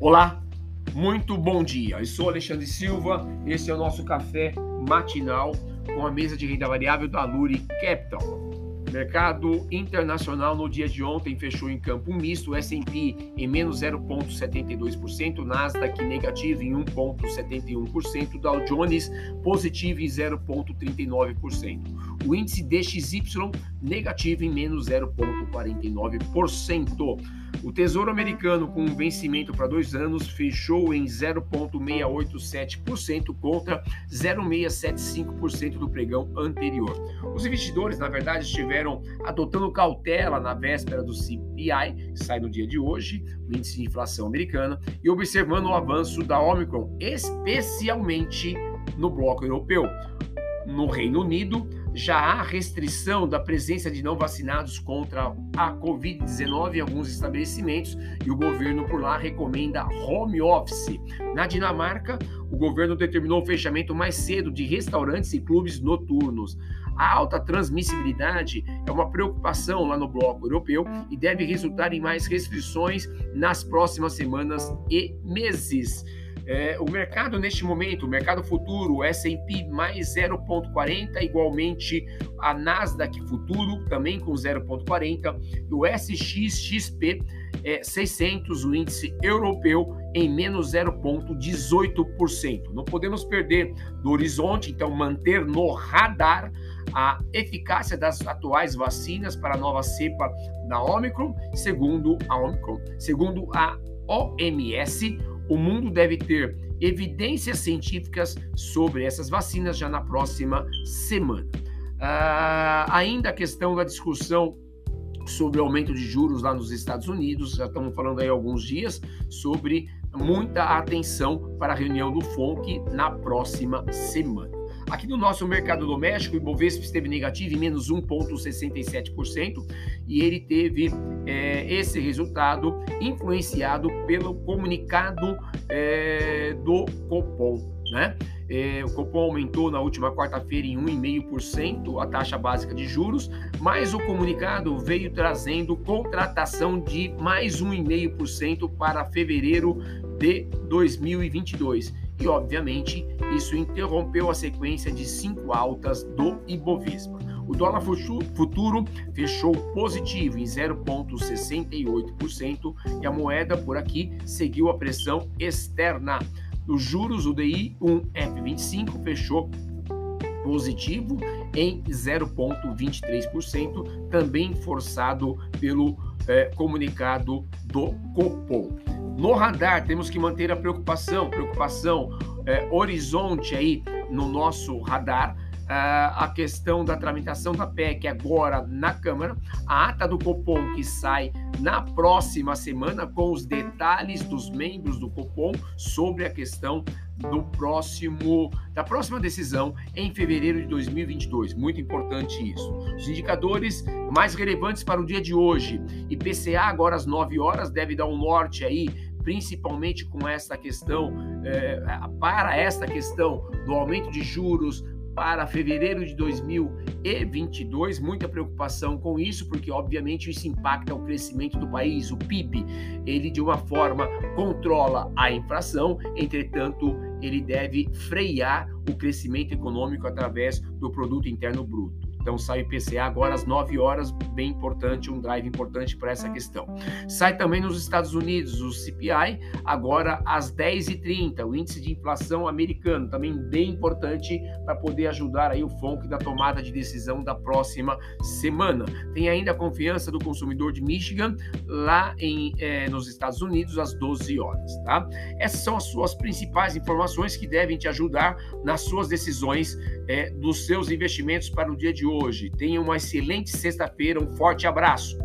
Olá, muito bom dia. Eu sou Alexandre Silva, esse é o nosso café matinal com a mesa de renda variável da Luri Capital. Mercado internacional no dia de ontem fechou em campo misto, S&P em menos 0,72%, Nasdaq negativo em 1,71%, Dow Jones positivo em 0,39%. O índice DXY negativo em menos 0,49%. O Tesouro Americano, com um vencimento para dois anos, fechou em 0,687% contra 0,675% do pregão anterior. Os investidores, na verdade, estiveram adotando cautela na véspera do CPI, que sai no dia de hoje, o índice de inflação americana, e observando o avanço da Omicron, especialmente no bloco europeu. No Reino Unido, já há restrição da presença de não vacinados contra a Covid-19 em alguns estabelecimentos e o governo por lá recomenda home office. Na Dinamarca, o governo determinou o fechamento mais cedo de restaurantes e clubes noturnos. A alta transmissibilidade é uma preocupação lá no bloco europeu e deve resultar em mais restrições nas próximas semanas e meses. É, o mercado neste momento, o mercado futuro, o S&P mais 0,40, igualmente a Nasdaq futuro também com 0,40, e o SXXP é, 600, o índice europeu em menos 0,18%. Não podemos perder do horizonte, então manter no radar a eficácia das atuais vacinas para a nova cepa da Omicron, segundo a Omicron, segundo a OMS, o mundo deve ter evidências científicas sobre essas vacinas já na próxima semana. Uh, ainda a questão da discussão sobre o aumento de juros lá nos Estados Unidos, já estamos falando aí alguns dias, sobre muita atenção para a reunião do FONC na próxima semana. Aqui no nosso mercado doméstico, o Ibovespa esteve negativo em menos 1,67% e ele teve é, esse resultado influenciado pelo comunicado é, do Copom. Né? É, o Copom aumentou na última quarta-feira em 1,5% a taxa básica de juros, mas o comunicado veio trazendo contratação de mais 1,5% para fevereiro de 2022 e, obviamente, isso interrompeu a sequência de cinco altas do Ibovespa. O dólar futuro fechou positivo em 0,68% e a moeda por aqui seguiu a pressão externa. Os juros, o DI 1F25 fechou positivo em 0,23%, também forçado pelo é, comunicado do Copom. No radar, temos que manter a preocupação, preocupação é, horizonte aí no nosso radar, a questão da tramitação da PEC agora na Câmara, a ata do Copom que sai na próxima semana com os detalhes dos membros do Copom sobre a questão do próximo da próxima decisão em fevereiro de 2022. Muito importante isso. Os indicadores mais relevantes para o dia de hoje. IPCA agora às 9 horas deve dar um norte aí principalmente com esta questão, é, para esta questão do aumento de juros para fevereiro de 2022, muita preocupação com isso, porque obviamente isso impacta o crescimento do país, o PIB. Ele de uma forma controla a inflação, entretanto, ele deve frear o crescimento econômico através do produto interno bruto. Então sai o IPCA agora às 9 horas, bem importante, um drive importante para essa questão. Sai também nos Estados Unidos o CPI, agora às 10h30, o índice de inflação americano, também bem importante para poder ajudar aí o FONC da tomada de decisão da próxima semana. Tem ainda a confiança do consumidor de Michigan lá em, é, nos Estados Unidos às 12 horas, tá? Essas são as suas principais informações que devem te ajudar nas suas decisões é, dos seus investimentos para o dia de hoje. Tenha uma excelente sexta-feira, um forte abraço.